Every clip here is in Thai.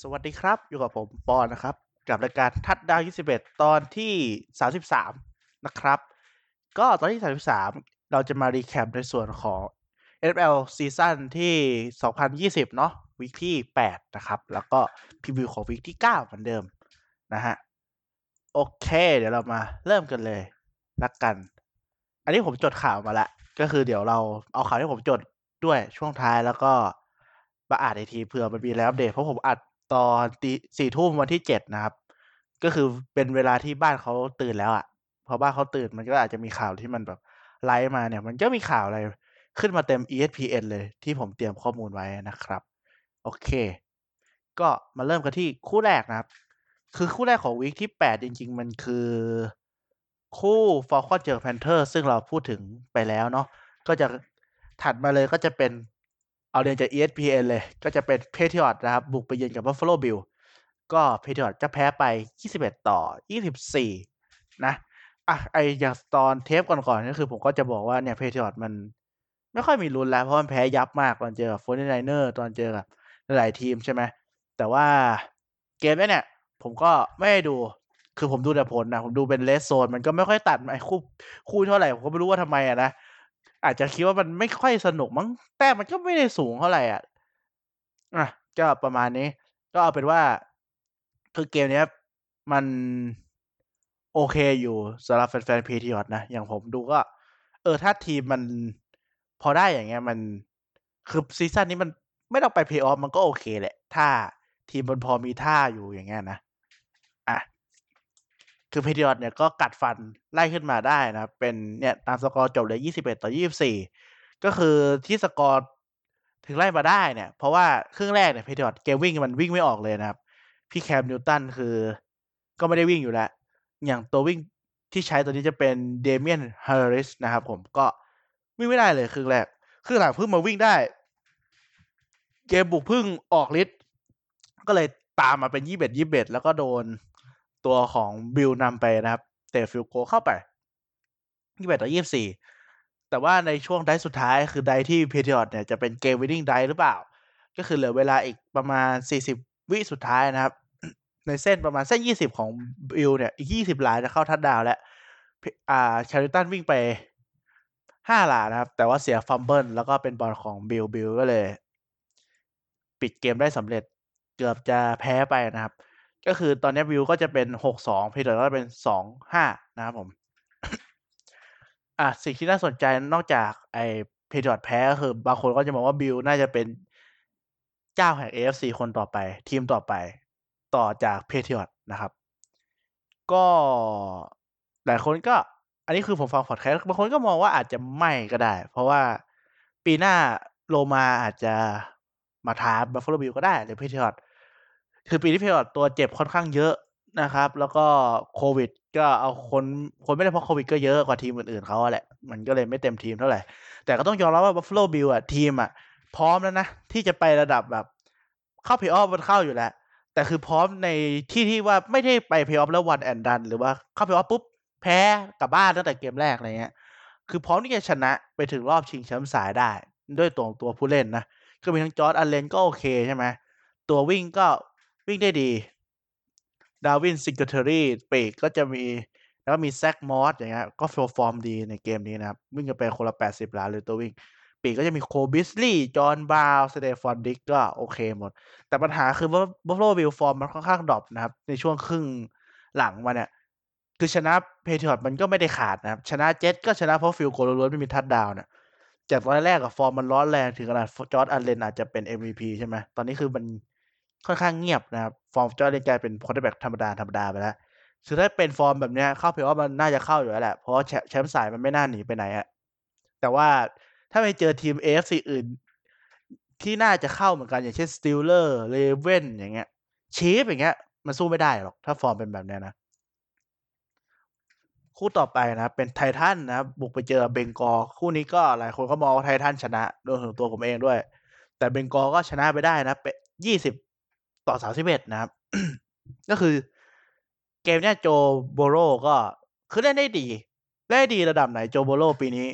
สวัสดีครับ อยู่กับผมปอนนะครับ กับรายการทัดดาว 21 ตอนที่ 33 นะครับ ก็ตอนที่ 33 เราจะมา recap ในส่วนของ NFL season ที่ 2020 เนาะ week ที่ 8 นะครับ แล้วก็ preview ของ week ที่ 9 เหมือนเดิม นะฮะ โอเค เดี๋ยวเรามาเริ่มกันเลยละกัน อันนี้ผมจดข่าวมาละ ก็คือเดี๋ยวเราเอาข่าวที่ผมจดด้วยช่วงท้ายแล้วก็มาอ่านในทีเผื่อมันมีแล้วอัปเดตเพราะผมอัด ตอนตีสี่ทุ่มวันที่เจ็ดนะครับ ก็คือเป็นเวลาที่บ้านเขาตื่นแล้วอะ่ะพอบ้านเขาตื่นมันก็อาจจะมีข่าวที่มันแบบไลฟ์มาเนี่ย มันก็มีข่าวอะไรขึ้นมาเต็ม ESPN เลยที่ผมเตรียมข้อมูลไว้นะครับ โอเค ก็มาเริ่มกันที่คู่แรกนะครับ คือคู่แรกของวีคที่แปดจริง ๆ มันคือ คู่Falcons เจอ Panthers ซึ่งเราพูดถึงไปแล้วเนาะก็จะถัดมาเลยก็จะเป็น เอาเรียงจาก ESPN เลย ก็จะเป็น Patriots นะครับ บุกไปเยือนกับ Buffalo Bills ก็ Patriots จะแพ้ไป 21 ต่อ 24 นะอะไออย่างตอนเทปก่อนๆก็คือผมก็จะบอกว่าเนี่ย Patriots มันไม่ค่อยมีลุ้นแล้ว เพราะมันแพ้ยับมากตอนเจอกับโฟร์ไนเนอร์ตอนเจอกับหลายทีมใช่ไหมแต่ว่าเกมนี้เนี่ย ผมก็ไม่ได้ดู คือผมดูแต่ผลนะ ผมดูเป็นเลสโซน มันก็ไม่ค่อยตัดไอ้คู่คู่เท่าไหร่ ผมก็ไม่รู้ว่าทำไมอะนะ อาจจะคิดว่ามันไม่ค่อยสนุกมั้ง แต่มันก็ไม่ได้สูงเท่าไหร่อะอะก็ประมาณนี้ ก็เอาเป็นว่า คือเกมนี้มันโอเคอยู่สำหรับแฟนๆพีทีออนะ อย่างผมดูก็ เออ ถ้าทีมมันพอได้อย่างเงี้ย มันคือซีซั่นนี้มันไม่ต้องไปเพย์ออฟมันก็โอเคแหละ ถ้าทีมมันพอมีท่าอยู่อย่างเงี้ยนะ คือ Patriots เนี่ยก็กัดฟันไล่ขึ้นมาได้นะเป็นเนี่ยตามสกอร์จบเลย 21 ต่อ 24 ก็คือที่สกอร์ถึงไล่มาได้เนี่ย เพราะว่าครึ่งแรกเนี่ย Patriots เกมวิ่งมันวิ่งไม่ออกเลยนะครับ พี่ Cam Newton คือก็ไม่ได้วิ่งอยู่แล้ว อย่างตัววิ่งที่ใช้ตัวนี้จะเป็น Damien Harris นะครับผมก็วิ่งไม่ได้เลยครึ่งแรกครึ่งหลังเพิ่งมาวิ่งได้เกมบุกพึ่งออกฤทธิ์ก็เลยตามมาเป็นยี่สิบเอ็ดยี่สิบเอ็ดแล้วก็โดน ตัวของ Bills นำไปนะครับ เตะ field goal เข้าไปยี่สิบต่อยี่สิบสี่แต่ว่าในช่วง drive สุดท้ายคือ drive ที่ Patriots เนี่ยจะเป็น game winning drive หรือเปล่า ก็คือเหลือเวลาอีกประมาณสี่สิบวิสุดท้ายนะครับ ในเส้นประมาณเส้นยี่สิบของ Bills เนี่ยอีกยี่สิบหลาจะเข้า touchdown แล้วอ่า Cam Newton วิ่งไปห้าหลานะครับ แต่ว่าเสีย fumble แล้วก็เป็นบอลของ Bills Bills ก็เลย ปิดเกมได้สำเร็จเกือบจะแพ้ไปนะครับ ก็คือตอนนี้วิวก็จะเป็นหกสอง Patriots ก็เป็นสองห้านะครับผม อะสิ่งที่น่าสนใจนอกจากไอ Patriots แพ้ก็คือบางคนก็จะมองว่าบิวน่าจะเป็นเจ้าแห่ง AFC คนต่อไป ทีมต่อไปต่อจาก Patriots นะครับ ก็หลายคนก็ อันนี้คือผมฟังพอดแคสต์บางคนก็มองว่าอาจจะไม่ก็ได้ เพราะว่าปีหน้าโลมาอาจจะมาท้า Buffalo Bills ก็ได้หรือ Patriots คือปีนี้ Patriots ตัวเจ็บค่อนข้างเยอะนะครับ แล้วก็โควิด ก็เอาคนคนไม่ได้เพราะโควิดก็เยอะกว่าทีมอื่นๆเขาแหละ มันก็เลยไม่เต็มทีมเท่าไหร่ แต่ก็ต้องยอมรับว่า Buffalo Bills อะทีมอะพร้อมแล้วนะ ที่จะไประดับแบบเข้าเพย์ออฟมันเข้าอยู่แล้ว แต่คือพร้อมในที่ที่ว่าไม่ได้ไปเพย์ออฟแล้ว one and done หรือว่าเข้าเพย์ออฟปุ๊บแพ้กลับบ้านตั้งแต่เกมแรกอะไรเงี้ย คือพร้อมที่จะชนะไปถึงรอบชิงแชมป์สายได้ ด้วยตัวตัวผู้เล่นนะ ก็มีทั้ง Josh Allen ก็โอเคใช่ไหมตัววิ่งก็ วิ่งได้ดี Devin Singletary ปีกก็จะมีแล้วก็มี Zack Moss อย่างเงี้ยก็ฟอร์มดีในเกมนี้นะครับ วิ่งกันไปคนละแปดสิบหลาเลยตัววิ่ง ปีกก็จะมี Cole Beasley John Brown Stefon Diggs ก็โอเคหมด แต่ปัญหาคือว่า Buffalo Bills ฟอร์มมันค่อนข้าง drop นะครับ ในช่วงครึ่งหลังมาเนี่ย คือชนะ Patriots มันก็ไม่ได้ขาดนะครับ ชนะเจ็ตก็ชนะเพราะ field goal ล้วนไม่มี touchdown เนี่ยจากตอนแรกกับฟอร์มมันร้อนแรงถึงขนาด Josh Allen อาจจะเป็น MVP ใช่ไหมตอนนี้คือมัน ค่อนข้างเงียบนะครับ ฟอร์ม Josh Allen กลายเป็น quarterback ธรรมดาธรรมดาไปแล้วคือถ้าเป็นฟอร์มแบบนี้เข้าเพลย์ออฟมันน่าจะเข้าอยู่แล้วแหละ เพราะแชมป์สายมันไม่น่าหนีไปไหนอะแต่ว่าถ้าไปเจอทีม AFC อื่น ที่น่าจะเข้าเหมือนกันอย่างเช่น Steelers Ravens อย่างเงี้ย Chiefs อย่างเงี้ย มันสู้ไม่ได้หรอก ถ้าฟอร์มเป็นแบบนี้นะ คู่ต่อไปนะเป็น Titans นะบุกไปเจอ Bengals คู่นี้ก็หลายคนก็มองว่า Titans ชนะโดยถึงตัวผมเองด้วย แต่ Bengals ก็ชนะไปได้นะเป็นยี่สิบ ต่อสามสิบเอ็ดนะครับ ก็คือเกมเนี้ย Joe Burrow ก็คือเล่นได้ดีเล่นได้ดีระดับไหน Joe Burrow ปีนี้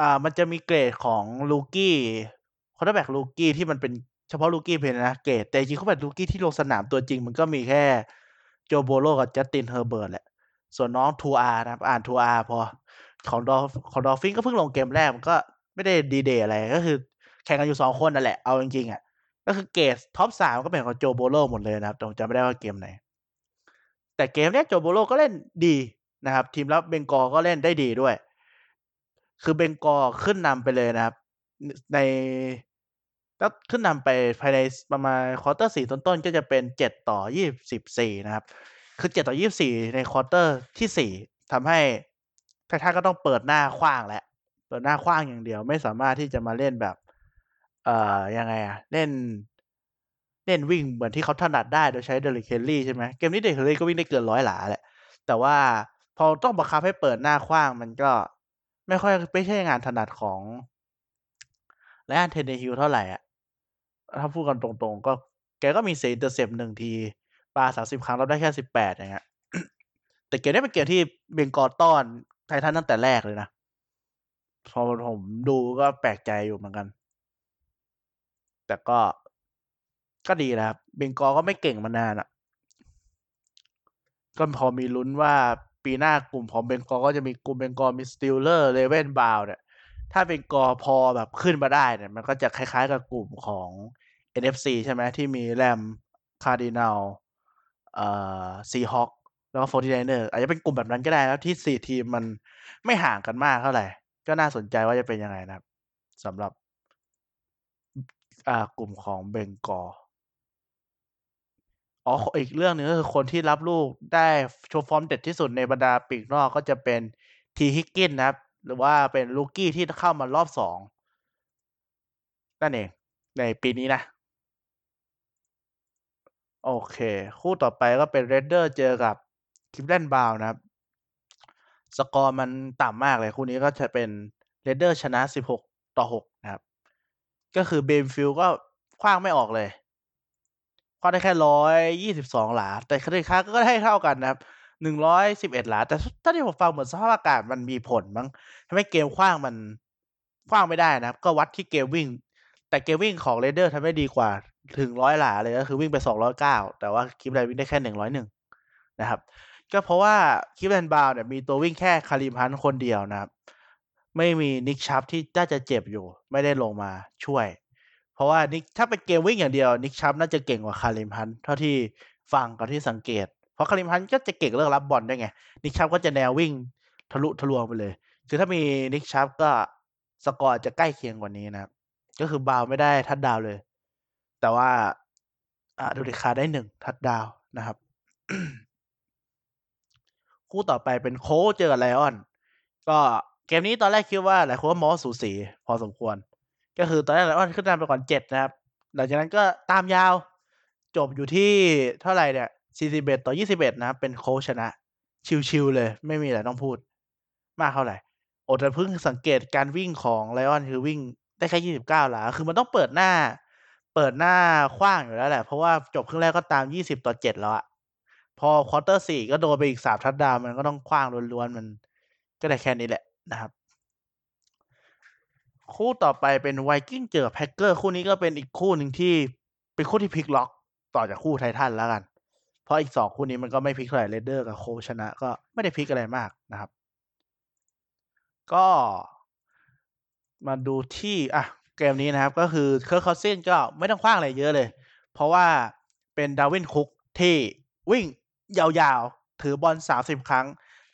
อ่า มันจะมีเกรดของ rookie quarterback rookie ที่มันเป็นเฉพาะ rookie เพนนะเกรดแต่จริงเขาเป็น rookie ที่ลงสนามตัวจริง มันก็มีแค่ Joe Burrow กับ Justin Herbert แหละ ส่วนน้อง Tua นะครับ อ่านทูอาร์พอของดอของ Dolphins ก็เพิ่งลงเกมแรกมันก็ไม่ได้ดีเด่นอะไรก็คือ แข่งกันอยู่สองคนนั่นแหละเอาจริงๆอะ ก็คือเกรด top สามก็เป็นของ Joe Burrow หมดเลยนะครับผมจำไม่ได้ว่าเกมไหน แต่เกมเนี้ย Joe Burrow ก็เล่นดีนะครับ ทีมรับ Bengals ก็เล่นได้ดีด้วย คือ Bengals ขึ้นนำไปเลยนะครับ ในแล้วขึ้นนำไปภายในประมาณ quarter สี่ต้นๆ ก็จะเป็นเจ็ดต่อยี่สิบสี่นะครับ คือเจ็ดต่อยี่สี่ใน quarter ที่สี่ทำให้ Titans ก็ต้องเปิดหน้าขว้างแหละ เปิดหน้าขว้างอย่างเดียว ไม่สามารถที่จะมาเล่นแบบ เอ่อ ยังไงอะ เล่น เล่นวิ่งเหมือนที่เขาถนัดได้ โดยใช้ Derrick Henry ใช่ไหม เกมนี้ Derrick Henry ก็วิ่งได้เกินร้อยหลาแหละ แต่ว่าพอต้องบังคับให้เปิดหน้าขว้าง มันก็ไม่ค่อย ไม่ใช่งานถนัดของ Ryan Tannehill เท่าไหร่อะถ้าพูดกันตรง ๆ ก็ แกก็มี intercept หนึ่งที ปาสามสิบครั้งเราได้แค่สิบแปดอย่างเงี้ย แต่เกมนี้เป็นเกมที่ Bengals ต้อน Titans ตั้งแต่แรกเลยนะ พอผมดูก็แปลกใจอยู่เหมือนกัน แต่ก็ก็ดีนะครับ Bengals ก็ไม่เก่งมานานอะ่ะ ก็พอมีลุ้นว่าปีหน้ากลุ่มของ Bengals ก็จะมีกลุ่ม Bengals มี Steelers Ravens Browns เนี่ย ถ้า Bengals พอแบบขึ้นมาได้เนี่ย มันก็จะคล้ายๆกับกลุ่มของ NFC ใช่ไหมที่มี Rams Cardinals เอ่อ Seahawks แล้วก็ Forty Niners อาจจะเป็นกลุ่มแบบนั้นก็ได้แล้วที่สี่ทีมมันไม่ห่างกันมากเท่าไหร่ ก็น่าสนใจว่าจะเป็นยังไงนะครับสำหรับ อ่ากลุ่มของ Bengals อ๋ออีกเรื่องหนึ่งก็คือคนที่รับลูกได้โชว์ฟอร์มเด็ดที่สุดในบรรดาปีกนอกก็จะเป็น Tee Higgins นะครับ หรือว่าเป็น rookie ที่เข้ามารอบสองนั่นเอง ในปีนี้นะ โอเค คู่ต่อไปก็เป็น Raiders เจอกับ Cleveland Browns นะครับ สกอร์มันต่ำมากเลย คู่นี้ก็จะเป็น Raiders ชนะ 16 ต่อ6 ก็คือ Mayfield ก็ขว้างไม่ออกเลยขว้างได้แค่ร้อยยี่สิบสองหลา แต่คดีค้าก็ได้เท่ากันนะครับหนึ่งร้อยสิบเอ็ดหลา แต่ถ้าที่ผมฟังเหมือนสภาพอากาศมันมีผลมั้งทำให้เกมขว้างมันขว้างไม่ได้นะครับ ก็วัดที่เกมวิ่ง แต่เกมวิ่งของ Raiders ทำได้ดีกว่าถึงร้อยหลาเลยก็คือวิ่งไปสองร้อยเก้าแต่ว่า Cleveland วิ่งได้แค่หนึ่งร้อยหนึ่งนะครับ ก็เพราะว่า Cleveland Browns เนี่ยมีตัววิ่งแค่ Kareem Hunt คนเดียวนะครับ ไม่มี Nick Chubb ที่น่าจะเจ็บอยู่ ไม่ได้ลงมาช่วย เพราะว่า Nick ถ้าเป็นเกมวิ่งอย่างเดียว Nick Chubb น่าจะเก่งกว่า Kareem Hunt เท่าที่ฟังกับที่สังเกต เพราะ Kareem Hunt ก็จะเก่งเรื่องรับบอลได้ไง Nick Chubb ก็จะแนววิ่งทะลุทะลวงไปเลย คือถ้ามี Nick Chubb ก็สกอร์จะใกล้เคียงกว่านี้นะครับก็คือบาวไม่ได้ทัดดาวเลย แต่ว่าอ่า Derek Carr ได้หนึ่ง touchdown นะครับ คู่ต่อไปเป็น Colts เจอกับ Lions ก็ เกมนี้ตอนแรกคิดว่าหลายคนว่ามันสูสีพอสมควร ก็คือตอนแรก Lions ขึ้นนำไปก่อนเจ็ดนะครับ หลังจากนั้นก็ตามยาวจบอยู่ที่เท่าไหร่เนี่ย41ต่อ21นะครับ เป็นโคชนะ ชิวๆเลย ไม่มีอะไรต้องพูด มากเท่าไหร่อ้แต่เพิ่งสังเกตการวิ่งของ Lion คือวิ่งได้แค่29หลาคือมันต้องเปิดหน้า เปิดหน้าขว้างอยู่แล้วแหละ เพราะว่าจบครึ่งแรกก็ตาม20ต่อ7แล้วอะพอ quarter สี่ก็โดนไปอีกสาม touchdown มันก็ต้องขว้างล้วนๆมันก็ได้แค่นี้แหละ นะครับคู่ต่อไปเป็นไวกิ้งเจอ Packer คู่นี้ก็เป็นอีกคู่หนึ่งที่เป็นคู่ที่พลิกล็อกต่อจากคู่ไททันแล้วกัน เพราะอีกสองคู่นี้มันก็ไม่พลิกเท่าไหร่ Raider กับ Colts ชนะ ก็ไม่ได้พลิกอะไรมากนะครับ ก็มาดูที่อะเกมนี้นะครับ ก็คือ Kirk Cousins ก็ไม่ต้องขว้างอะไรเยอะเลย เพราะว่าเป็น Dalvin Cook ที่วิ่งยาวๆ ถือบอลสามสิบครั้ง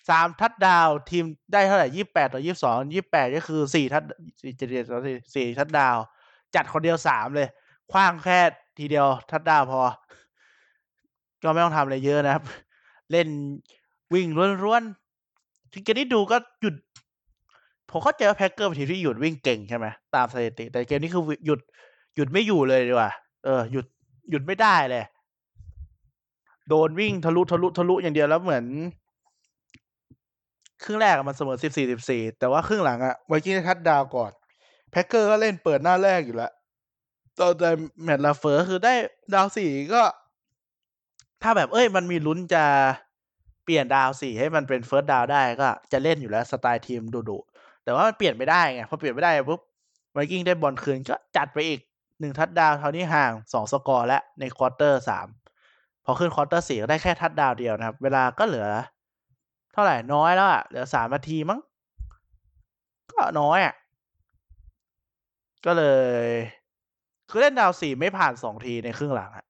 สามทัดดาวทีมได้เท่าไหร่ยี่แปดต่อยี่สองยี่แปดก็คือสี่ touchสี่เจ็ดต่อสี่สี่ทัดดาว จัดคนเดียวสามเลยคว้างแค่ทีเดียวทัดดาวพอ ก็ไม่ต้องทำอะไรเยอะนะครับ เล่นวิ่งล้วนๆทีเกมนี้ดูก็หยุด ผมเข้าใจว่าแพ็กเกอร์เป็นทีมที่หยุดวิ่งเก่งใช่ไหมตามสถิติ แต่เกมนี้คือหยุด หยุดไม่อยู่เลยดีกว่า เออ หยุดหยุดไม่ได้เลย โดนวิ่งทะลุทะลุทะลุอย่างเดียวแล้วเหมือน ครึ่งแรกมันเสมอสิบสี่สิบสี่แต่ว่าครึ่งหลังอะไวกิ้งได้ touchdown ก่อน Packer ก็เล่นเปิดหน้าแลกอยู่แล้วตอนแต่ Matt LaFleur คือได้ down สี่ก็ ถ้าแบบเอ้ย มันมีลุ้นจะเปลี่ยน down สี่ให้มันเป็น first down ได้ก็จะเล่นอยู่แล้วสไตล์ทีมดุๆแต่ว่ามันเปลี่ยนไม่ได้ไงพอเปลี่ยนไม่ได้ปุ๊บไวกิ้งได้บอลคืนก็จัดไปอีกหนึ่งทัดดาวเท่านี้ห่างสองสกอร์และใน quarter สามพอขึ้น quarter สี่ก็ได้แค่ touchdown เดียวนะครับ เวลาก็เหลือ เท่าไหร่น้อยแล้วอะเหลือสามนาทีมั้งก็น้อยอะก็เลยคือเล่น down สี่ไม่ผ่านสองทีในครึ่งหลังอะ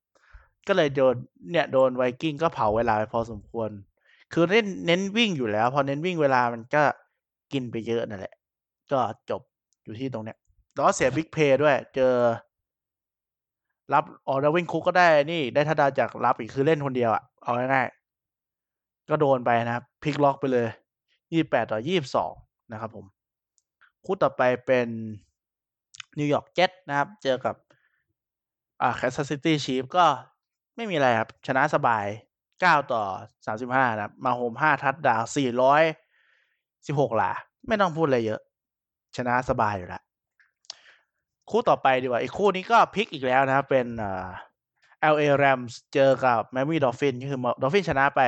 ก็เลยโดนเนี่ยโดนไวกิ้งก็เผาเวลาไปพอสมควร คือเล่นเน้นวิ่งอยู่แล้ว พอเน้นวิ่งเวลามันก็กินไปเยอะนั่นแหละ ก็จบอยู่ที่ตรงเนี้ยแล้วเสีย big play ด้วย เจอ รับอะ Dalvin Cook ก็ได้นี่ ได้ทัดดาวจากรับอีกคือเล่นคนเดียวอะเอาง่าย ก็โดนไปนะครับพลิกล็อกไปเลยยี่แปดต่อยี่สองนะครับผม คู่ต่อไปเป็นนิวยอร์กเจ็ตนะครับ เจอกับอ่า Kansas City Chiefs ก็ไม่มีอะไรครับ ชนะสบายเก้าต่อสามสิบห้านะครับ มาโฮมห้าทัดดาวสี่ร้อยสิบหกหลา ไม่ต้องพูดอะไรเยอะ ชนะสบายอยู่แล้ว คู่ต่อไปดีกว่า อีกคู่นี้ก็พลิกอีกแล้วนะครับ เป็นอ่า LA Rams เจอกับ Miami Dolphin ก็คือ Dolphin ชนะไป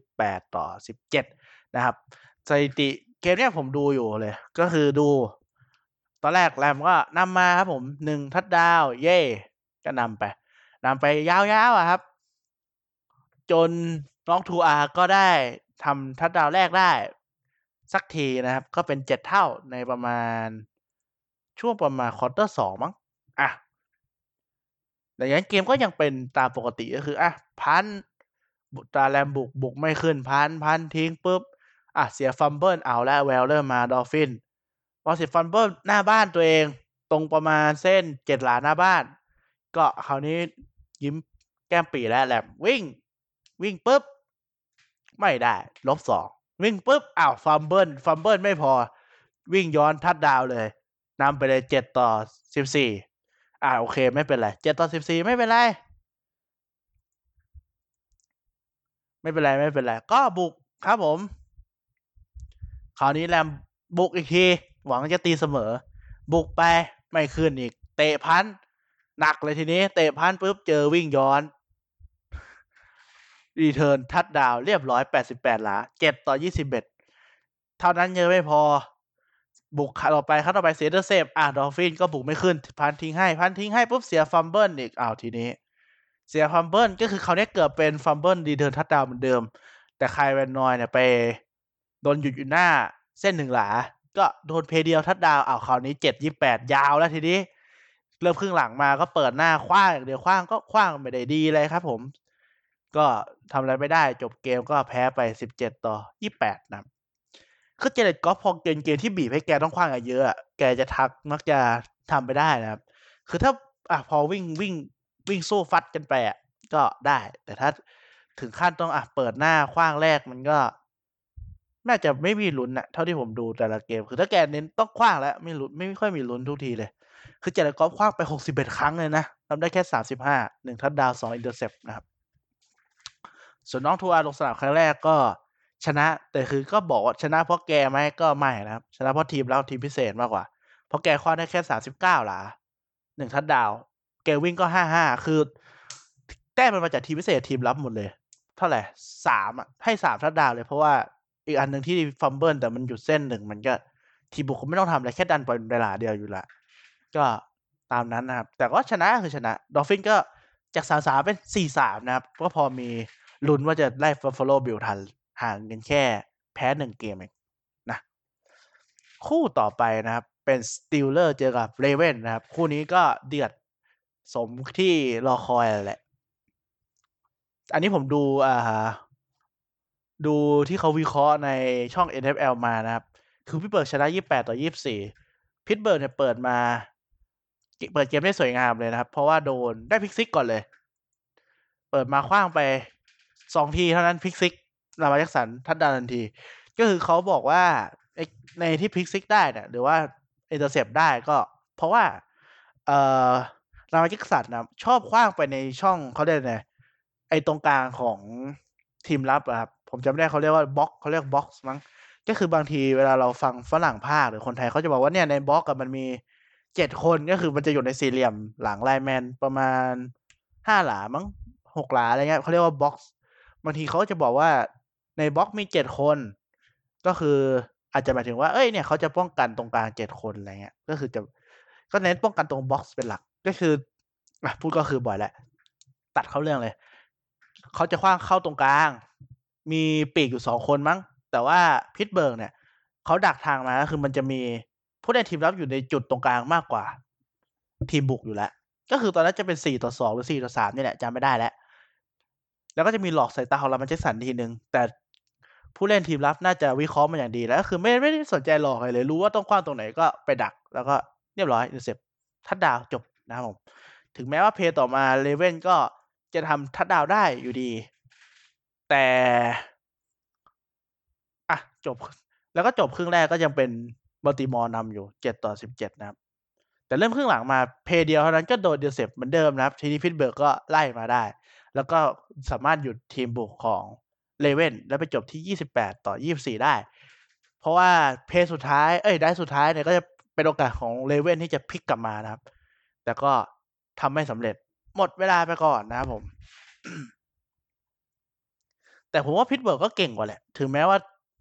28 ต่อ 17 นะครับสถิติเกมเนี้ยผมดูอยู่เลย ก็คือดู ตอนแรกแรมก็นำมาครับผมหนึ่งทัดดาว เย่ก็นำไปนำไปยาวๆอะครับ จนน้องทูอาก็ได้ทำทัดดาวแรกได้ สักทีนะครับ ก็เป็นเจ็ดเท่าในประมาณช่วงประมาณควอเตอร์สองมั้งอะ แต่ยังเกมก็ยังเป็นตามปกติก็คืออะพันตาแรมบุกบุกไม่ขึ้นพันพันทิ้งปุ๊บอะเสียฟัมเบิลเอาแล้วแวลเริ่มมาดอฟฟินพอเสียฟัมเบิลหน้าบ้านตัวเอง ตรงประมาณเส้นเจ็ดหลาหน้าบ้าน ก็คราวนี้ยิ้มแก้มปริแล้วแหลมวิ่ง วิ่งปุ๊บ ไม่ได้ ลบสองวิ่งปุ๊บอ้าว fumble fumble ไม่พอ วิ่งย้อนทัดดาวเลยนำไปเลยเจ็ดต่อสิบสี่ อ่าโอเค ไม่เป็นไรเจ็ดต่อสิบสี่ไม่เป็นไร ไม่เป็นไร ไม่เป็นไร ก็บุกครับผม คราวนี้แรมบุกอีกที หวังจะตีเสมอ บุกไปไม่ขึ้นอีก เตะ punt หนักเลยทีนี้ เตะ punt ปุ๊บเจอวิ่งย้อน return touchdown เรียบร้อยแปดสิบแปดหลาเจ็ดต่อยี่สิบเอ็ดเท่านั้นยังไม่พอ บุกต่อไปครับต่อไปเสีย drive เซฟอะ Dolphin ก็บุกไม่ขึ้น punt ทิ้งให้ punt ทิ้งให้ปุ๊บเสีย fumble อีกอ้าวทีนี้ เสีย fumble ก็คือเขาเนี้ยเกือบเป็น fumble return touchdown เหมือนเดิม แต่ Kyle Van Noy เนี่ยไปโดนหยุดอยู่หน้า เส้นหนึ่งหลา ก็โดนเพเดียวทัดดาวอ้าวคราวนี้เจ็ดยี่แปดยาวแล้วทีนี้ เริ่มครึ่งหลังมาก็เปิดหน้าคว้างอย่างเดียวคว้างก็คว้างไม่ได้ดีเลยครับ ผม ก็ทำอะไรไม่ได้จบเกมก็แพ้ไปสิบเจ็ดต่อยี่แปดนะ คือเจเน็ตกอล์ฟพอเกมเกมที่บีบให้แกต้องคว้างเยอะแกจะทักมักจะทำไปได้นะครับ คือถ้าอะพอวิ่งวิ่งวิ่งสู้ฟัดกันไปอะก็ได้ แต่ถ้าถึงขั้นต้องอะเปิดหน้าขว้างแลกมันก็ น่าจะไม่มีลุ้นนะเท่าที่ผมดูแต่ละเกม คือถ้าแกเน้นต้องขว้างแล้วไม่ลุ้นไม่ค่อยมีลุ้นทุกทีเลย คือ Jared Goff ขว้างไปหกสิบเอ็ดครั้งเลยนะทำได้แค่สามสิบห้าหนึ่ง touchdown สอง intercept นะครับส่วนน้อง Tua ลงสนามครั้งแรกก็ ชนะ แต่คือก็บอกว่าชนะเพราะแกไหมก็ไม่นะครับ ชนะเพราะทีมแล้วทีมพิเศษมากกว่า เพราะแกขว้างได้แค่สามสิบเก้าหลาหนึ่งทัดดาว แกวิ่งก็ห้าห้าคือ แต้มมันมาจากทีมพิเศษทีมรับหมดเลย เท่าไหร่สามอะให้สามทัดดาวเลยเพราะว่าอีกอันหนึ่งที่ fumble แต่มันหยุดเส้นหนึ่งมันก็ทีมบุกไม่ต้องทำอะไรแค่ดันไปเวลาเดียวอยู่ละก็ตามนั้นนะครับ แต่ก็ชนะคือชนะ Dolphin ก็จากสามสามเป็นสี่สามนะครับ ก็พอมีลุ้นว่าจะไล่ Buffalo Bills ทัน ห่างกันแค่แพ้หนึ่งเกมเองนะคู่ต่อไปนะครับ เป็น Steeler เจอกับ Raven นะครับ คู่นี้ก็เดือดสมที่รอคอยแหละ อันนี้ผมดูอ่าดูที่เขาวิเคราะห์ในช่อง NFL มานะครับ คือพี่เบิร์ชนะ 28 ต่อ 24 Pittsburgh เนี่ยเปิดมา เปิดเกมได้สวยงามเลยนะครับ เพราะว่าโดนได้ pick six ก่อนเลย เปิดมาขว้างไปสองทีเท่านั้น pick six Lamar Jackson touchdown ทันที ก็คือเขาบอกว่าในที่ pick six ได้เนี่ยหรือว่า intercept ได้ก็ เพราะว่า เอ่อ Lamar Jackson นะชอบขว้างไปในช่องเขาเรียกไงไอตรงกลางของทีมรับอะครับผมจำได้เขาเรียกว่า box เขาเรียก box มั้งก็คือบางทีเวลาเราฟังฝรั่งพากย์หรือคนไทยเขาจะบอกว่าเนี่ยในบล็อกกับมันมีเจ็ดคนก็คือมันจะอยู่ในสี่เหลี่ยมหลัง lineman ประมาณห้าหลามั้งหกหลาอะไรเงี้ยเขาเรียกว่า box บางทีเขาจะบอกว่า ในบล็อกมีเจ็ดคน ก็คืออาจจะหมายถึงว่าเอ้ยเนี่ยเขาจะป้องกันตรงกลางเจ็ดคนอะไรเงี้ย ก็คือจะก็เน้นป้องกันตรง box เป็นหลัก ก็คืออะพูดก็คือบ่อยแหละ ตัดเข้าเรื่องเลย เขาจะขว้างเข้าตรงกลาง มีปีกอยู่สองคนมั้ง แต่ว่า Pittsburgh เนี่ยเขาดักทางมาก็คือมันจะมีผู้เล่นทีมรับอยู่ในจุดตรงกลางมากกว่า ทีมบุกอยู่แล้ว ก็คือตอนนั้นจะเป็นสี่ต่อสองหรือสี่ต่อสามนี่แหละจำไม่ได้แล้ว แล้วก็จะมีหลอกสายตาของเรามันเจสันทีหนึ่งแต่ ผู้เล่นทีมรับน่าจะวิเคราะห์มาอย่างดีแล้วคือไม่ไม่ได้สนใจหลอกอะไรเลย รู้ว่าต้องคว้างตรงไหนก็ไปดัก แล้วก็เรียบร้อยเสร็จทัดดาวจบนะครับผมถึงแม้ว่าเพย์ต่อมาเลเว่นก็จะทำทัดดาวได้อยู่ดี แต่อะจบ แล้วก็จบครึ่งแรกก็ยังเป็นบัลติมอร์นำอยู่เจ็ดต่อสิบเจ็ดนะครับ แต่เริ่มครึ่งหลังมา play เดียวเท่านั้นก็โดน intercept เหมือนเดิมนะครับ ทีนี้ Pittsburgh ก็ไล่มาได้ แล้วก็สามารถหยุดทีมบุกของ Ravens แล้วไปจบที่ 28 ต่อ 24 ได้ เพราะว่า play สุดท้าย เอ้ย drive สุดท้ายเนี่ยก็จะเป็นโอกาสของ Ravens ที่จะพลิกกลับมานะครับ แต่ก็ทำไม่สำเร็จ หมดเวลาไปก่อนนะครับผม แต่ผมว่า Pittsburgh ก็เก่งกว่าแหละ ถึงแม้ว่า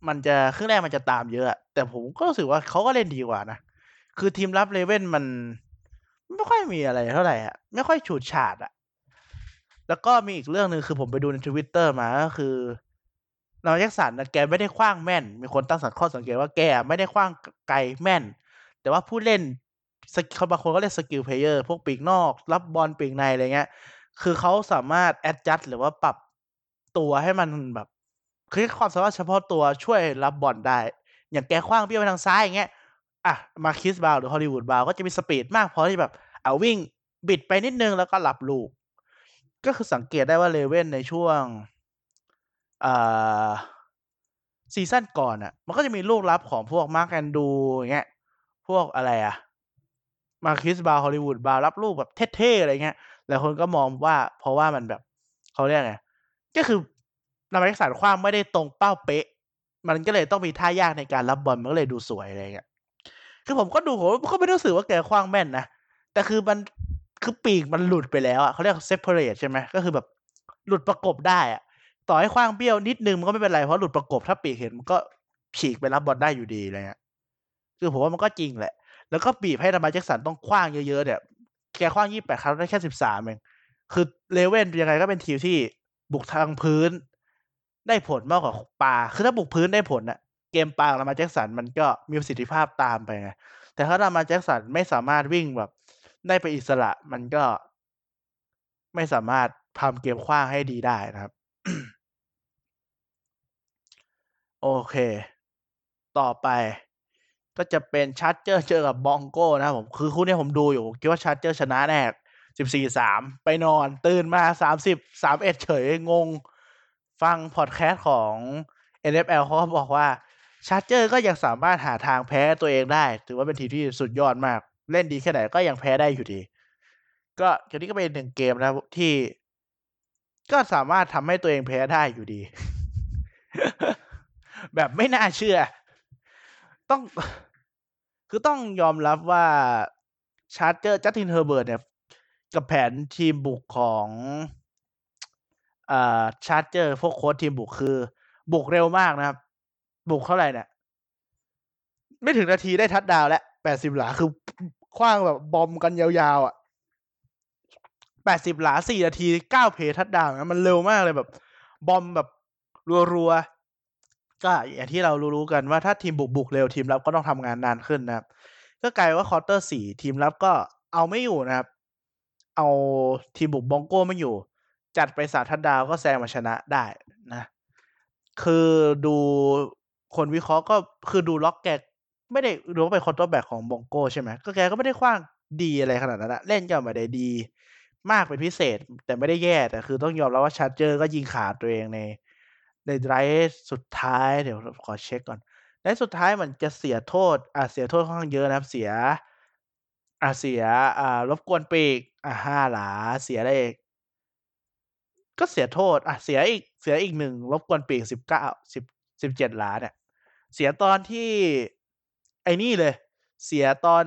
มันจะครึ่งแรกมันจะตามเยอะ แต่ผมก็รู้สึกว่าเขาก็เล่นดีกว่านะ คือทีมรับ Ravens มันไม่ค่อยมีอะไรเท่าไหร่อะ ไม่ค่อยฉูดฉาดอะ แล้วก็มีอีกเรื่องหนึ่งคือผมไปดูในทวิตเตอร์มาก็คือ Lamar Jackson แกไม่ได้คว้างแม่น มีคนตั้งสังข้อสังเกตว่าแกไม่ได้คว้างไกลแม่น แต่ว่าผู้เล่นเขาบางคนก็เรียก skill player พวกปีกนอก รับบอลปีกในอะไรเงี้ย คือเขาสามารถ adjust หรือว่าปรับตัวให้มันแบบคือความสามารถเฉพาะตัวช่วยรับบอลได้ อย่างแกคว้างเบี้ยวไปทางซ้ายอย่างเงี้ยอะ Marquise Brown หรือ Hollywood Brown ก็จะมี speed มากพอที่แบบเอาวิ่งบิดไปนิดนึงแล้วก็รับลูก ก็คือสังเกตได้ว่า Ravens ในช่วง season ก่อนอะ มันก็จะมีลูกรับของพวก Mark Andrews อย่างเงี้ย พวกอะไรอะ Marquise Brown Hollywood Brown รับลูกแบบเท่ๆอะไรเงี้ยหลายคนก็มองว่าเพราะว่ามันแบบเขาเรียกไง ก็คือ Lamar Jackson คว้างไม่ได้ตรงเป้าเป๊ะ มันก็เลยต้องมีท่ายากในการรับบอลมันก็เลยดูสวยอะไรเงี้ยคือผมก็ดูผมก็ไม่รู้สึกว่าแกคว้างแม่นนะแต่คือมันคือปีกมันหลุดไปแล้วอะเขาเรียก separate ใช่ไหมก็คือแบบหลุดประกบได้อะ ต่อให้คว้างเบี้ยวนิดนึงมันก็ไม่เป็นไรเพราะหลุดประกบถ้าปีกเห็นมันก็ฉีกไปรับบอลได้อยู่ดีอะไรเงี้ยคือผมว่ามันก็จริงแหละ แล้วก็บีบให้ธรรมาแจ็คสันต้องคว้างเยอะๆเนี่ยแกคว้างยี่แปดครั้งได้แค่สิบสามเองคือเลเว่นยังไงก็เป็นทีมที่บุกทางพื้น ได้ผลมากกว่าปาคือถ้าบุกพื้นได้ผลอะเกมปาธรรมาแจ็คสันมันก็มีประสิทธิภาพตามไปไงแต่ถ้าธรรมาแจ็คสันไม่สามารถวิ่งแบบ ได้ไปอิสระมันก็ไม่สามารถทำเกมคว้างให้ดีได้นะครับ โอเค ต่อไป ก็จะเป็น Chargers เจอกับ Broncos นะครับผม คือคู่นี้ผมดูอยู่ คิดว่า Chargers ชนะแน่สิบสี่สามไปนอนตื่นมาสามสิบสามเอ็ดเฉยงง ฟังพอดแคสต์ของ NFL เขาก็บอกว่า Chargers ก็ยังสามารถหาทางแพ้ตัวเองได้ ถือว่าเป็นทีมที่สุดยอดมาก เล่นดีแค่ไหนก็ยังแพ้ได้อยู่ดี ก็เกมนี้ก็เป็นหนึ่งเกมนะที่ ก็สามารถทำให้ตัวเองแพ้ได้อยู่ดี แบบไม่น่าเชื่อ ต้อง คือต้องยอมรับว่า Chargers Justin Herbert เนี่ยกับแผนทีมบุกของอ่า Chargers พวกโค้ชทีมบุกคือ บุกเร็วมากนะครับ บุกเท่าไหร่เนี่ยไม่ถึงนาทีได้ทัดดาวแล้วแปดสิบหลาคือคว้างแบบ bomb กันยาวๆอะแปดสิบหลาสี่นาทีเก้าเพทัดดาวนะมันเร็วมากเลยแบบ bomb แบบรัวๆ ก็อย่างที่เรารู้ๆกันว่าถ้าทีมบุกบุกเร็วทีมรับก็ต้องทำงานนานขึ้นนะครับ ก็กลายว่า quarter สี่ทีมรับก็เอาไม่อยู่นะครับ เอาทีมบุก Broncos ไม่อยู่ จัดไปสามทัดดาวก็แซงมาชนะได้นะ คือดูคนวิเคราะห์ก็คือ Drew Lock แกไม่ได้รู้ว่าเป็น quarterback ของ Broncos ใช่ไหมก็แกก็ไม่ได้คว้างดีอะไรขนาดนั้นนะเล่นก็ไม่ได้ดี มากเป็นพิเศษแต่ไม่ได้แย่แต่คือต้องยอมรับว่า Chargers ก็ยิงขาตัวเองใน ใน drive สุดท้ายเดี๋ยวขอเช็คก่อน drive สุดท้ายมันจะเสียโทษอะเสียโทษค่อนข้างเยอะนะครับเสียอะเสียอ่ารบกวนปีกอะห้าหลาเสียได้อีกก็เสียโทษอะเสียอีกเสียอีกหนึ่งรบกวนปีกสิบเก้าสิบสิบเจ็ดหลาเนี่ยเสียตอนที่ไอ้นี่เลย เสียตอน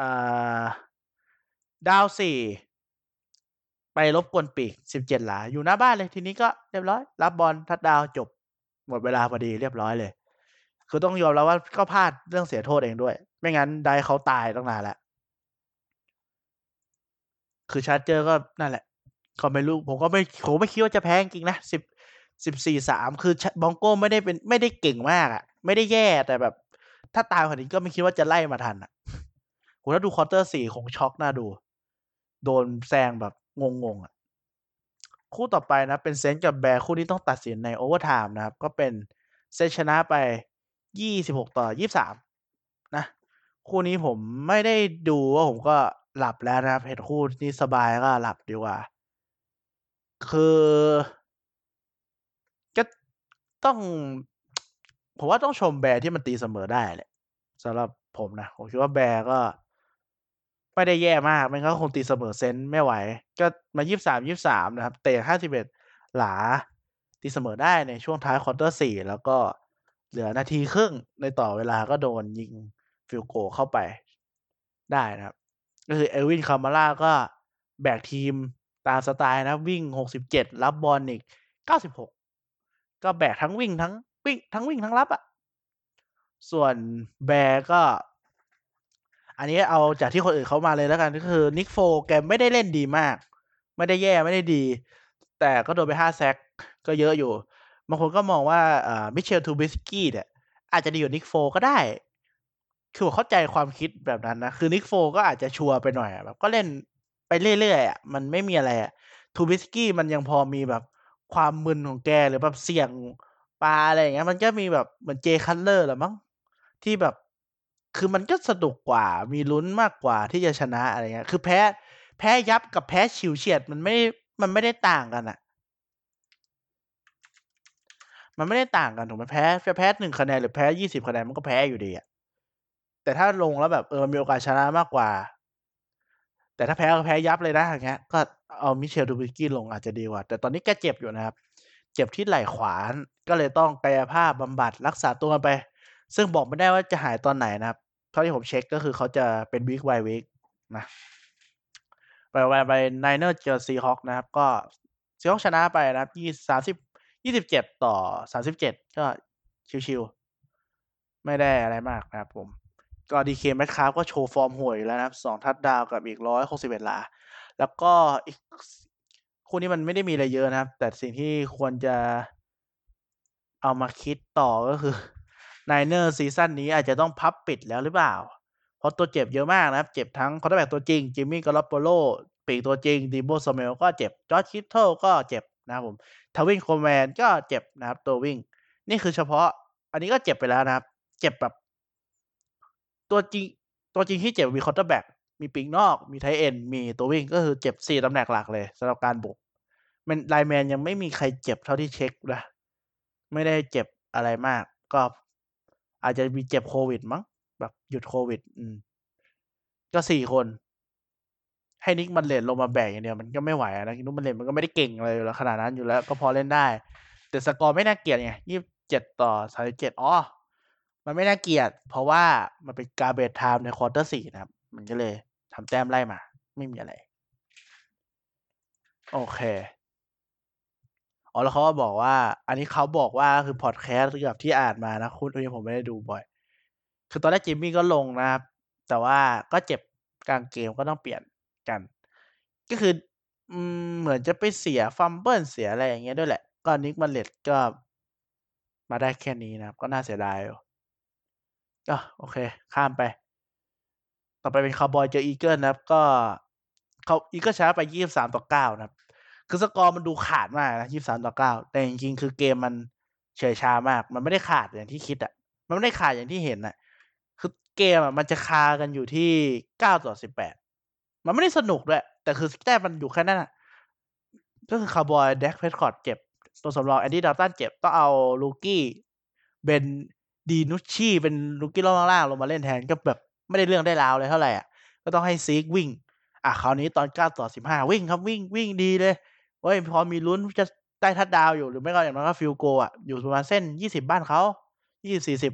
อ่าดาวสี่ ไปรบกวนปีกสิบเจ็ดหลา อยู่หน้าบ้านเลยทีนี้ก็เรียบร้อย รับบอลทัดดาวจบ หมดเวลาพอดีเรียบร้อยเลย คือต้องยอมแล้วว่าก็พลาดเรื่องเสียโทษเองด้วย ไม่งั้นได้เขาตายตั้งนานแล้วคือชาร์เจอร์ก็นั่นแหละก็ไม่รู้ผมก็ไม่ผมไม่คิดว่าจะแพ้จริงนะสิบสิบสี่สามคือBroncos ไม่ได้เป็นไม่ได้เก่งมากอะ่ะ ไม่ได้แย่แต่แบบ ถ้าตามขนาดนี้ก็ไม่คิดว่าจะไล่มาทันอะ่ะโหถ้าดู quarter สี่คงช็อกน่าดู โดนแซงแบบ งงๆอะ คู่ต่อไปนะเป็น Saints กับ Bears คู่นี้ต้องตัดสินใน overtime นะครับ ก็เป็น Saints ชนะไปยี่สิบหกต่อยี่สามนะ คู่นี้ผมไม่ได้ดูว่าผมก็หลับแล้วนะครับ เห็นคู่นี้สบายก็หลับดีกว่า คือก็ต้องผมว่าต้องชม Bears ที่มันตีเสมอได้แหละสำหรับผมนะ ผมคิดว่า Bears ก็ ไม่ได้แย่มาก มันก็คงตีเสมอ Saints ไม่ไหว ก็มายี่สามยี่สามนะครับ เตะห้าสิบเอ็ดหลา ตีเสมอได้ในช่วงท้าย quarter สี่แล้วก็เหลือนาทีครึ่งในต่อเวลาก็โดนยิง field goal เข้าไปได้นะครับ ก็คือ Alvin Kamara ก็แบกทีมตามสไตล์นะวิ่งหกสิบเจ็ดรับบอลอีกเก้าสิบหกก็แบกทั้งวิ่งทั้งวิ่งทั้งวิ่งทั้งรับอะ่ะ ส่วน Bears ก็ อันนี้เอาจากที่คนอื่นเขามาเลยแล้วกันก็คือ Nick Foles แกไม่ได้เล่นดีมาก ไม่ได้แย่ไม่ได้ดี แต่ก็โดนไปห้า sack ก็เยอะอยู่บางคนก็มองว่าอ่า Mitchell Trubisky เนี่ยอาจจะดีกว่า Nick Foles ก็ได้ คือเข้าใจความคิดแบบนั้นนะ คือ Nick Foles ก็อาจจะชัวร์ไปหน่อยแบบก็เล่นไปเรื่อยๆอะมันไม่มีอะไรอะ Trubisky มันยังพอมีแบบความมึนของแกหรือแบบเสี่ยงปลาอะไรอย่างเงี้ยมันก็มีแบบเหมือน Jay Cutler หรือมั้งที่แบบ คือมันก็สนุกกว่ามีลุ้นมากกว่าที่จะชนะอะไรเงี้ย คือแพ้ แพ้ยับกับแพ้ฉิวเฉียดมันไม่มันไม่ได้ต่างกันอะมันไม่ได้ต่างกันถูกไหมแพ้แพ้หนึ่งคะแนนหรือแพ้ยี่สิบคะแนนมันก็แพ้อยู่ดีอะแต่ถ้าลงแล้วแบบเออมีโอกาสชนะมากกว่า แต่ถ้าแพ้ก็แพ้ยับเลยนะอย่างเงี้ย ก็เอา Mitchell Trubisky ลงอาจจะดีกว่า แต่ตอนนี้แกเจ็บอยู่นะครับ เจ็บที่ไหล่ขวาก็เลยต้องกายภาพบำบัดรักษาตัวไป ซึ่งบอกไม่ได้ว่าจะหายตอนไหนนะครับ เท่าที่ผมเช็คก็คือเขาจะเป็นวิกไววิกนะไปไปไป Niners เจอ Seahawks นะครับ ก็Seahawks ชนะไปนะครับยี่สามสิบยี่สิบเจ็ดต่อสามสิบเจ็ดก็ชิวๆไม่ได้อะไรมากนะครับผม ก็ DK Metcalf ก็โชว์ฟอร์มห่วยแล้วนะครับสองทัดดาวกับอีกร้อยหกสิบเอ็ดหลา แล้วก็อีกคู่นี้มันไม่ได้มีอะไรเยอะนะครับ แต่สิ่งที่ควรจะเอามาคิดต่อก็คือ Niners season นี้อาจจะต้องพับปิดแล้วหรือเปล่า เพราะตัวเจ็บเยอะมากนะครับ เจ็บทั้ง quarterback ตัวจริง Jimmy Garoppolo ปีกตัวจริง Deebo Samuel ก็เจ็บ George Kittle ก็เจ็บนะครับผม Tevin Coleman ก็เจ็บนะครับ ตัววิ่ง นี่คือเฉพาะ อันนี้ก็เจ็บไปแล้วนะครับ เจ็บแบบ ตัวจริง ตัวจริงที่เจ็บมี quarterback มีปีกนอก มี tight end มีตัววิ่งก็คือเจ็บสี่ตำแหน่งหลักเลยสำหรับการบุกมัน lineman ยังไม่มีใครเจ็บเท่าที่เช็คนะไม่ได้เจ็บอะไรมาก ก็ อาจจะมีเจ็บโควิดมั้งแบบหยุดโควิด อืม ก็สี่คน ให้ Nick Mullens ลงมาแบกอย่างเดียวมันก็ไม่ไหวนะ Nick Mullens มันก็ไม่ได้เก่งอะไรแล้วขนาดนั้นอยู่แล้ว ก็พอเล่นได้ แต่สกอร์ไม่น่าเกลียดไงยี่สิบเจ็ดต่อสามสิบเจ็ดอ๋อมันไม่น่าเกลียด เพราะว่ามันเป็นการ garbage time ใน quarter สี่นะครับ มันก็เลยทำแต้มไล่มา ไม่มีอะไร โอเค อ๋อแล้วเขาก็บอกว่า อันนี้เขาบอกว่าคือพอดแคสต์กับที่อ่านมานะคุณที่ผมไม่ได้ดูบ่อย คือตอนแรกจิมมี่ก็ลงนะครับ แต่ว่าก็เจ็บกลางเกมก็ต้องเปลี่ยนกัน ก็คือเหมือนจะไปเสีย fumble เสียอะไรอย่างเงี้ยด้วยแหละ ก็ Nick Mullens ก็มาได้แค่นี้นะครับ ก็น่าเสียดายก็โอเค ข้ามไป ต่อไปเป็นคาร์บอยเจอ Eagles นะครับ ก็เขา Eagles ชนะไปยี่สิบสามต่อเก้านะครับ คือสกอร์มันดูขาดมากนะยี่สามต่อเก้าแต่จริงๆคือเกมมันเฉยชามาก มันไม่ได้ขาดอย่างที่คิดอะ มันไม่ได้ขาดอย่างที่เห็นอะ คือเกมอะมันจะคากันอยู่ที่เก้าต่อสิบแปดมันไม่ได้สนุกด้วย แต่คือแต้มันอยู่แค่นั้นอะ ก็คือ Cowboys Dak Prescott เจ็บ ตัวสำรอง Andy Dalton เจ็บ ต้องเอา rookie Ben DiNucci เป็น rookie รอบล่างลงมาเล่นแทนก็แบบไม่ได้เรื่องได้ราวเลยเท่าไหร่อะ ก็ต้องให้ Zeke วิ่ง อะคราวนี้ตอนเก้าต่อสิบห้าวิ่งครับวิ่งวิ่งดีเลย เฮ้ยพอมีลุ้นจะได้ทัดดาวอยู่หรือไม่ก็อย่างน้อยก็ field goal อะอยู่ประมาณเส้นยี่สิบบ้านเขายี่สิบสี่สิบ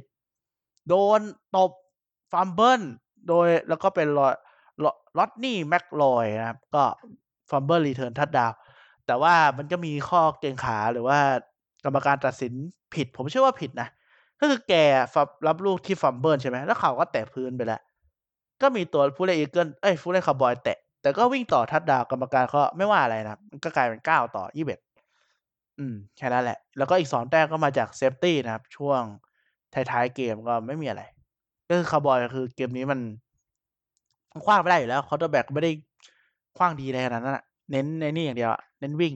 โดนตบ fumble โดยแล้วก็เป็น Rodney McLeod นะครับ ก็ fumble return touchdown แต่ว่ามันก็มีข้อกังขาหรือว่ากรรมการตัดสินผิด ผมเชื่อว่าผิดนะ ก็คือแกรับลูกที่ fumble ใช่ไหมแล้วเขาก็แตะพื้นไปแล้ว ก็มีตัวผู้เล่น Eagles เอ้ยผู้เล่นคาร์บอยแตะ แต่ก็วิ่งต่อทัดดาวกรรมการก็ไม่ว่าอะไรนะครับก็กลายเป็นเก้าต่อยี่สิบเอ็ดอืมแค่นั้นแหละ แล้วก็อีกสองแต้มก็มาจาก safety นะครับ ช่วงท้ายๆเกมก็ไม่มีอะไร ก็คือคาร์บอยคือเกมนี้มันขว้างไม่ได้อยู่แล้ว quarterback ไม่ได้ขว้างดีเลยขนาดนั้นอะเน้นในนี่อย่างเดียวเน้นวิ่ง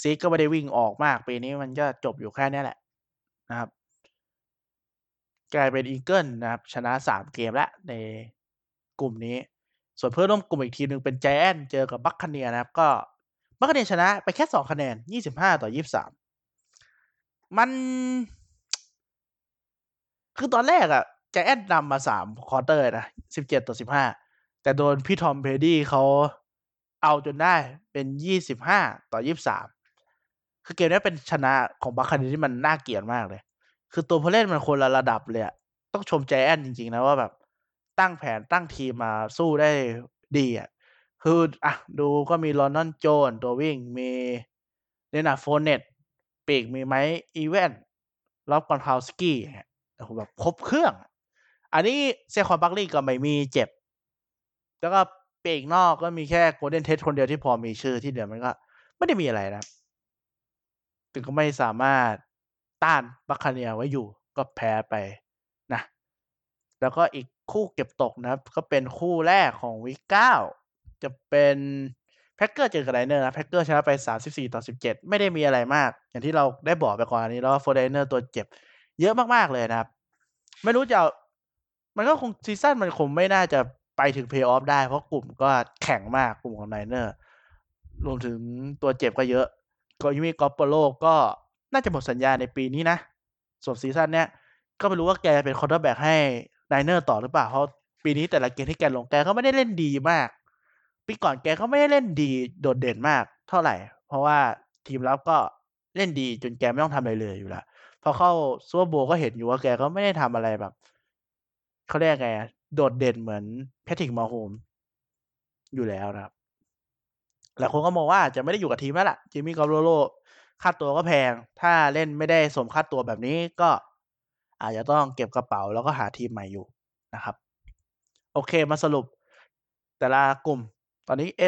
Zeke ก็ไม่ได้วิ่งออกมากปีนี้มันก็จบอยู่แค่นี้แหละนะครับ กลายเป็น Eagles นะครับ ชนะสามเกมแล้วในกลุ่มนี้ ส่วนเพื่อนร่วมกลุ่มอีกทีหนึ่งเป็น Giants เจอกับ Buccaneers นะครับ ก็ Buccaneers ชนะไปแค่สองคะแนนยี่สิบห้าต่อยี่สามมัน คือตอนแรกอะแจแอนนำมาสาม quarter นะสิบเจ็ดต่อสิบห้าแต่โดนพี่ Tom Brady เขาเอาจนได้เป็นยี่สิบห้าต่อยี่สามคือเกมนี้เป็นชนะของ Buccaneers ที่มันน่าเกลียดมากเลย คือตัวผู้เล่นมันคนละระดับเลยต้องชมใจแอนจริง ๆ นะว่าแบบ ตั้งแผนตั้งทีมมาสู้ได้ดีอะคืออะดูก็มี Ronald Jones ตัววิ่งมี Leonard Fournette ปีกมี Mike Evans Rob Gronkowski แบบครบเครื่อง อันนี้ Saquon Barkley ก็ไม่มีเจ็บ แล้วก็ปีกนอกก็มีแค่ Golden Tate คนเดียวที่พอมีชื่อที่เดียวมันก็ ไม่ได้มีอะไรนะถึงก็ไม่สามารถต้าน Buccaneers ไว้อยู่ก็แพ้ไป แล้วก็อีกคู่เก็บตกนะครับ ก็เป็นคู่แรกของ week เก้าจะเป็น Packers เจอกับไดเนอร์นะ Packers ชนะไป 34 ต่อ 17 ไม่ได้มีอะไรมาก อย่างที่เราได้บอกไปก่อนอันนี้แล้ว Forty Niners ตัวเจ็บ เยอะมากๆเลยนะครับ ไม่รู้จะมันก็คง season มันคงไม่น่าจะไปถึงเพย์ออฟได้ เพราะกลุ่มก็แข็งมากกลุ่มของไดเนอร์รวมถึงตัวเจ็บก็เยอะก็ Jimmy Garoppolo ก็น่าจะหมดสัญญาในปีนี้นะส่วน season เนี้ยก็ไม่รู้ว่าแกจะเป็น quarterback ให้ ไดเนอร์ต่อหรือเปล่าเพราะปีนี้แต่ละเกมที่แกลงแกก็ไม่ได้เล่นดีมาก ปีก่อนแกก็ไม่ได้เล่นดีโดดเด่นมากเท่าไหร่ เพราะว่าทีมรับก็เล่นดีจนแกไม่ต้องทำอะไรเลยอยู่แล้วพอเข้า Super Bowl ก็เห็นอยู่ว่าแกก็ไม่ได้ทำอะไรแบบเขาเรียกไงโดดเด่นเหมือนแพทริกมาโฮมอยู่แล้วนะครับหลายคนก็มองว่าจะไม่ได้อยู่กับทีมแล้วล่ะจิมมี่กอโรโลค่าตัวก็แพง ถ้าเล่นไม่ได้สมค่าตัวแบบนี้ก็ อาจจะต้องเก็บกระเป๋าแล้วก็หาทีมใหม่อยู่นะครับ โอเคมาสรุปแต่ละกลุ่มตอนนี้เอ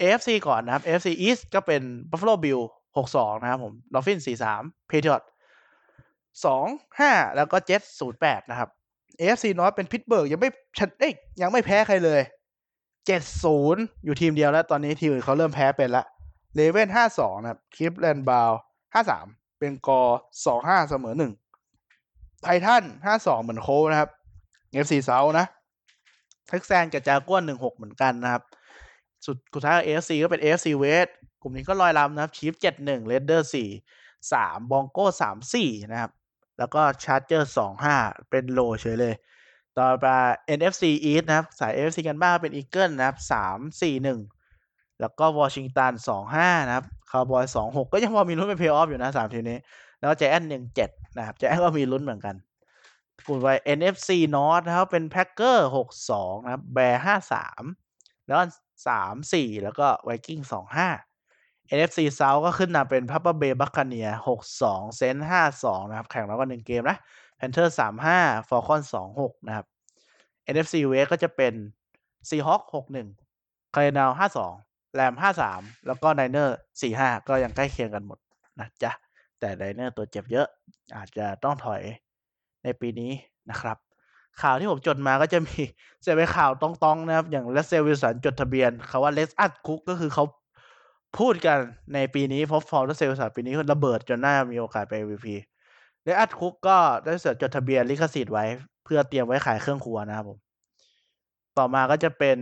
AFC ก่อนนะครับ AFC East ก็เป็น Buffalo Bill 62 นะครับผม Dolphin 43 Patriot 25 แล้วก็ Jet 08 นะครับ AFC North เป็น Pittsburgh ยังไม่ชัดเอ้ยยังไม่แพ้ใครเลย 7-0 อยู่ทีมเดียวแล้ว ตอนนี้ทีมอื่นเขาเริ่มแพ้เป็นละเลเว่น52 นะครับคลิปแลนบาว53 เป็นกอ 25 เสมอ1 ไททัน52เหมือนโคนะครับ FC เซานะเท็กซันกับจาก้วน16เหมือนกันนะครับ สุดสุดท้าย AFC ก็เป็น AFC West กลุ่มนี้ก็ลอยลำนะครับชีฟ71 r a ด d e r 4 3บองโก้34นะครับ แล้วก็ Charger 25เป็นโลเฉยเลย ต่อไป NFC East นะครับ สาย NFC กันบ้างเป็น Eagle นะครับสามสี่หนึ่งแล้วก็วอชิงตันสองห้านะครับคาวบอยสองหกก็ยังพอมีลุ้นเป็นเพย์ออฟอยู่นะสามทีนี้ แล้วแจแอนหนึ่งเจ็ดนะครับแจแอนก็มีลุ้นเหมือนกันกลุ่มไป NFC North นะครับเป็น Packer หกสองนะครับ Bear ห้าสาม Lion สามสี่แล้วก็ไวกิ้งสองห้า NFC South ก็ขึ้นมาเป็น Tampa Bay Buccaneer หกสอง Saint ห้าสองนะครับ แข่งแล้วกว่าหนึ่งเกมนะ Panther สามห้า Falcon สองหกนะครับ NFC West ก็จะเป็น Seahawk หกหนึ่งคาร์เนลห้าสองแรมห้าสามแล้วก็ Niner สี่ห้าก็ยังใกล้เคียงกันหมดนะจ๊ะ แต่ Niner ตัวเจ็บเยอะ อาจจะต้องถอยในปีนี้นะครับ ข่าวที่ผมจดมาก็จะมีจะเป็นข่าวตรงๆนะครับ อย่าง Russell Wilson จดทะเบียนเขาว่า Let Russ Cook ก็คือเขาพูดกันในปีนี้เพราะฟอร์ม Russell Wilson ปีนี้ระเบิดจนน่ามีโอกาสไป MVP Let Russ Cook ก็ได้เสจดทะเบียนลิขสิทธิ์ไว้ เพื่อเตรียมไว้ขายเครื่องครัวนะครับผมต่อมาก็จะเป็น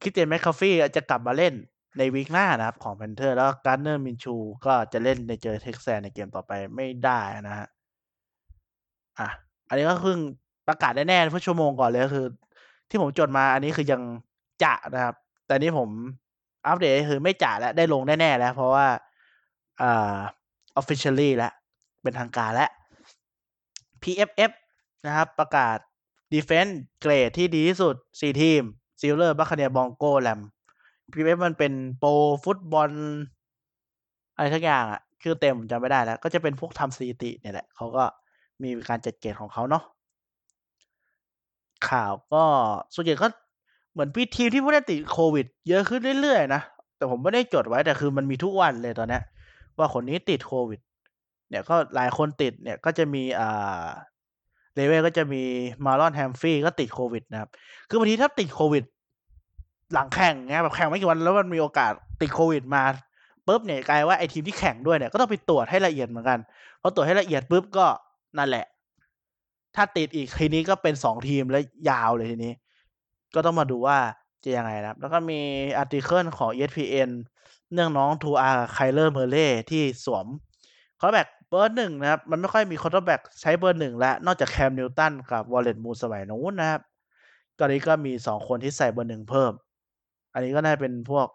Christian McCaffrey จะกลับมาเล่น ใน week หน้านะครับของ Panther แล้ว Gardner Minshew ก็จะเล่นในเจอ Texans ในเกมต่อไปไม่ได้นะฮะอะอันนี้ก็เพิ่งประกาศแน่ๆเมื่อชั่วโมงก่อนเลยคือ ที่ผมจดมาอันนี้คือยังจ่านะครับ แต่นี้ผมอัปเดตคือไม่จ่าแล้วได้ลงแน่ๆแล้ว เพราะว่าอ่า officially แล้ว เป็นทางการแล้ว PFF นะครับ ประกาศ Defense grade ที่ดีที่สุด 4 ทีม Steeler Buccaneer Bronco Ram PFF มันเป็น Pro Football อะไรทักอย่างอะ คือเต็มจำไม่ได้แล้ว ก็จะเป็นพวกทำสถิติเนี่ยแหละเขาก็มีการจัดเกรดของเขาเนาะข่าวก็ส่วนใหญ่ก็เหมือนพี่ทีมที่ผู้เล่นติดโควิด เยอะขึ้นเรื่อยๆนะแต่ผมไม่ได้จดไว้แต่คือมันมีทุกวันเลยตอนเนี้ยว่าคนนี้ติดโควิด เนี่ยก็หลายคนติดเนี่ยก็จะมีอ่าเลเวลก็จะมีมารอนแฮมฟี่ก็ติดโควิดนะครับ คือบางทีถ้าติดโควิด หลังแข่งเงี้ยแบบแข่งไม่กี่วันแล้วมันมีโอกาสติดโควิดมาปุ๊บเนี่ยกลายว่าไอทีมที่แข่งด้วยเนี่ยก็ต้องไปตรวจให้ละเอียดเหมือนกันพอตรวจให้ละเอียดปุ๊บก็นั่นแหละ ถ้าติดอีกทีนี้ก็เป็นสองทีมแล้วยาวเลยทีนี้ ก็ต้องมาดูว่าจะยังไงนะครับ แล้วก็มี article ของ ESPN เรื่องของ Tua กับ Kyler Murray ที่สวม quarterback เบอร์หนึ่งนะครับ มันไม่ค่อยมี quarterback ใช้เบอร์หนึ่งแล้ว นอกจาก Cam Newton กับ Warren Moon มัยนู้นนะครับ ตอนนี้ก็มีสองคนที่ใส่เบอร์หนึ่งเพิ่ม อันนี้ก็น่าเป็นพวก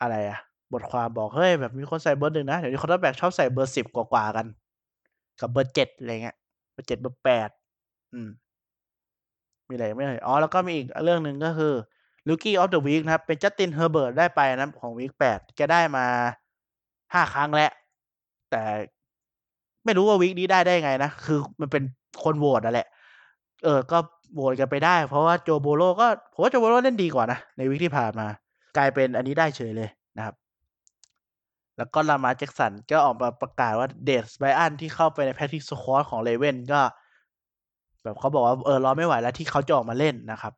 อะไรอะบทความบอก เฮ้ย แบบมีคนใส่เบอร์หนึ่งนะ เดี๋ยวนี้ quarterback ชอบใส่เบอร์สิบกว่าๆกัน กับเบอร์เจ็ดอะไรเงี้ยเบอร์เจ็ดเบอร์แปดอืม มีอะไรไม่เลยอ๋อ แล้วก็มีอีกเรื่องหนึ่งก็คือ Rookie of the Week นะครับ เป็น Justin Herbert ได้ไปนะของ week แปดแกได้มาห้าครั้งแล้ว แต่ไม่รู้ว่า week นี้ได้ได้ไงนะ คือมันเป็นคนโหวตนั่นแหละ เออก็โหวตกันไปได้ เพราะว่า Joe Burrow ก็ผมว่า Joe Burrow เล่นดีกว่านะ ใน week ที่ผ่านมา กลายเป็นอันนี้ได้เฉยเลยนะครับ แล้วก็ Lamar Jackson ก็ออกมาประกาศว่า Dez Bryant ที่เข้าไปใน practice squad ของ Raven ก็ แบบเขาบอกว่าเออรอไม่ไหวแล้วที่เขาจะออกมาเล่นนะครับ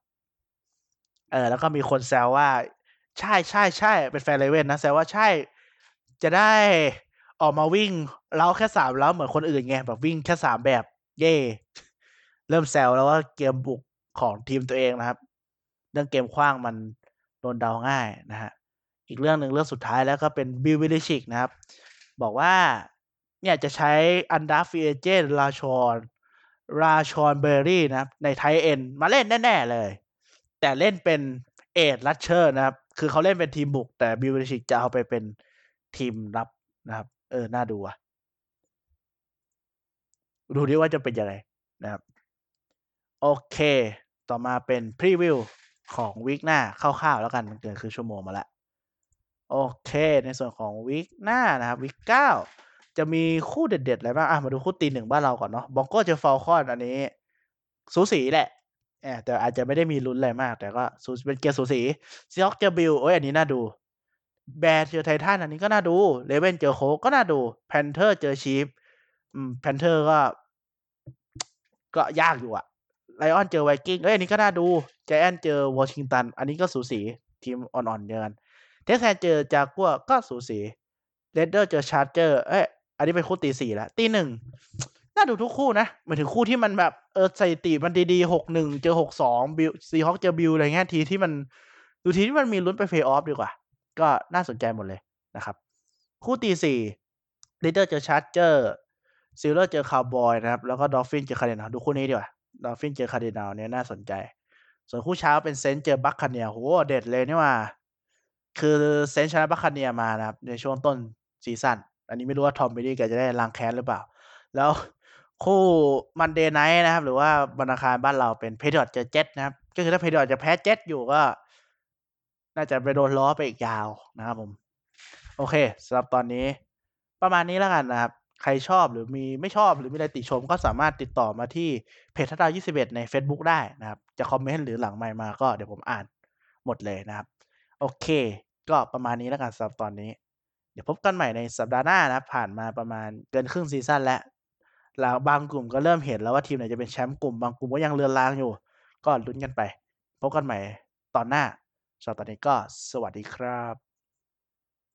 เออแล้วก็มีคนแซวว่า ใช่ใช่ใช่เป็นแฟน Raven นะแซวว่าใช่จะได้ออกมาวิ่งเล้าแค่สามเล้าเหมือนคนอื่นไงแบบวิ่งแค่สามแบบ เย่ เริ่มแซวแล้วว่าเกมบุกของทีมตัวเองนะครับ เรื่องเกมคว้างมันโดนเดาง่ายนะฮะอีกเรื่องหนึ่งเรื่องสุดท้ายแล้วก็เป็นบิลวิลิชิกนะครับ บอกว่าเนี่ยจะใช้อันดาฟิเอเจนราชอนราชอนเบอร์รี่นะครับ ในไทเอ็นมาเล่นแน่ ๆ เลย แต่เล่นเป็นเอ็ดลัชเชอร์นะครับ คือเขาเล่นเป็นทีมบุก แต่บิลวิลิชิกจะเอาไปเป็นทีมรับนะครับ เออ น่าดูอะดูดิว่าจะเป็นยังไงนะครับ โอเค ต่อมาเป็นพรีวิวของวีคหน้าคร่าวๆแล้วกันมันเกินคือชั่วโมงมาแล้วโอเค ในส่วนของวีคหน้านะครับวีคเก้าจะมีคู่เด็ดๆอะไรบ้างอะมาดูคู่ตีหนึ่งบ้านเราก่อนเนาะบองโก้เจอฟอลคอนอันนี้ สูสีแหละแอบแต่อาจจะไม่ได้มีลุ้นอะไรมาก แต่ก็สูเป็นเกมสูสีSeahawk เจอบิลโอ้ยอันนี้น่าดู Bear เจอไททันอันนี้ก็น่าดู Raven เจอ Colt ก็น่าดู Panther เจอ Chief อืม Panther ก็ ก็ยากอยู่อะ Lion เจอไวกิ้งเอ้ยอันนี้ก็น่าดูใจแอนเจอวอชิงตัน อันนี้ก็สูสีทีมอ่อนๆเดียวกัน Texans เจอจากัวก็สูสี Raider เจอ Charger เอ้ยอันนี้เป็นคู่ตีสี่แล้วตีหนึ่งน่าดูทุกคู่นะหมายถึงคู่ที่มันแบบเออสถิติมันดีๆหกหนึ่งเจอหกสอง Bill Seahawk เจอบิลอะไรเงี้ยทีมที่มันดูทีมที่มันมีลุ้นไปเพย์ออฟดีกว่า ก็น่าสนใจหมดเลยนะครับ คู่ตีสี่ Raider เจอ Charger Steeler เจอร์ซิลเลอร์เจอคาวบอยนะครับ แล้วก็ Dolphin เจอคาร์ดินดูคู่นี้ดีกว่า Dolphin เจอคาร์ดินาลเนี่ยน่าสนใจ ส่วนคู่เช้าเป็น Saint เจอ Buccaneer โหเด็ดเลยนี่ว่า คือ Saint ชนะ Buccaneer มานะครับ ในช่วงต้น season อันนี้ไม่รู้ว่า Tom Brady แกจะได้ล้างแค้นหรือเปล่า แล้วคู่ Monday Night นะครับ หรือว่าวันอังคารบ้านเราเป็น Patriot เจอเจ็ตนะครับ ก็คือถ้า Patriot จะแพ้เจ็ตอยู่ก็ น่าจะไปโดนล้อไปอีกยาวนะครับผม โอเคสำหรับตอนนี้ประมาณนี้แล้วกันนะครับ ใครชอบหรือมีไม่ชอบหรือมีอะไรติชมก็สามารถติดต่อมาที่เพจทัดดาว21ใน Facebook ได้นะครับ จะ comment หรือหลังไมค์มาก็เดี๋ยวผมอ่านหมดเลยนะครับ โอเค ก็ประมาณนี้แล้วกันสำหรับตอนนี้ เดี๋ยวพบกันใหม่ในสัปดาห์หน้านะผ่านมาประมาณเกินครึ่ง season แล้วแล้วบางกลุ่มก็เริ่มเห็นแล้วว่าทีมไหนจะเป็นแชมป์กลุ่มบางกลุ่มก็ยังเลือนลางอยู่ ก็ลุ้นกันไป พบกันใหม่ตอนหน้าสำหรับตอนนี้ก็สวัสดีครับ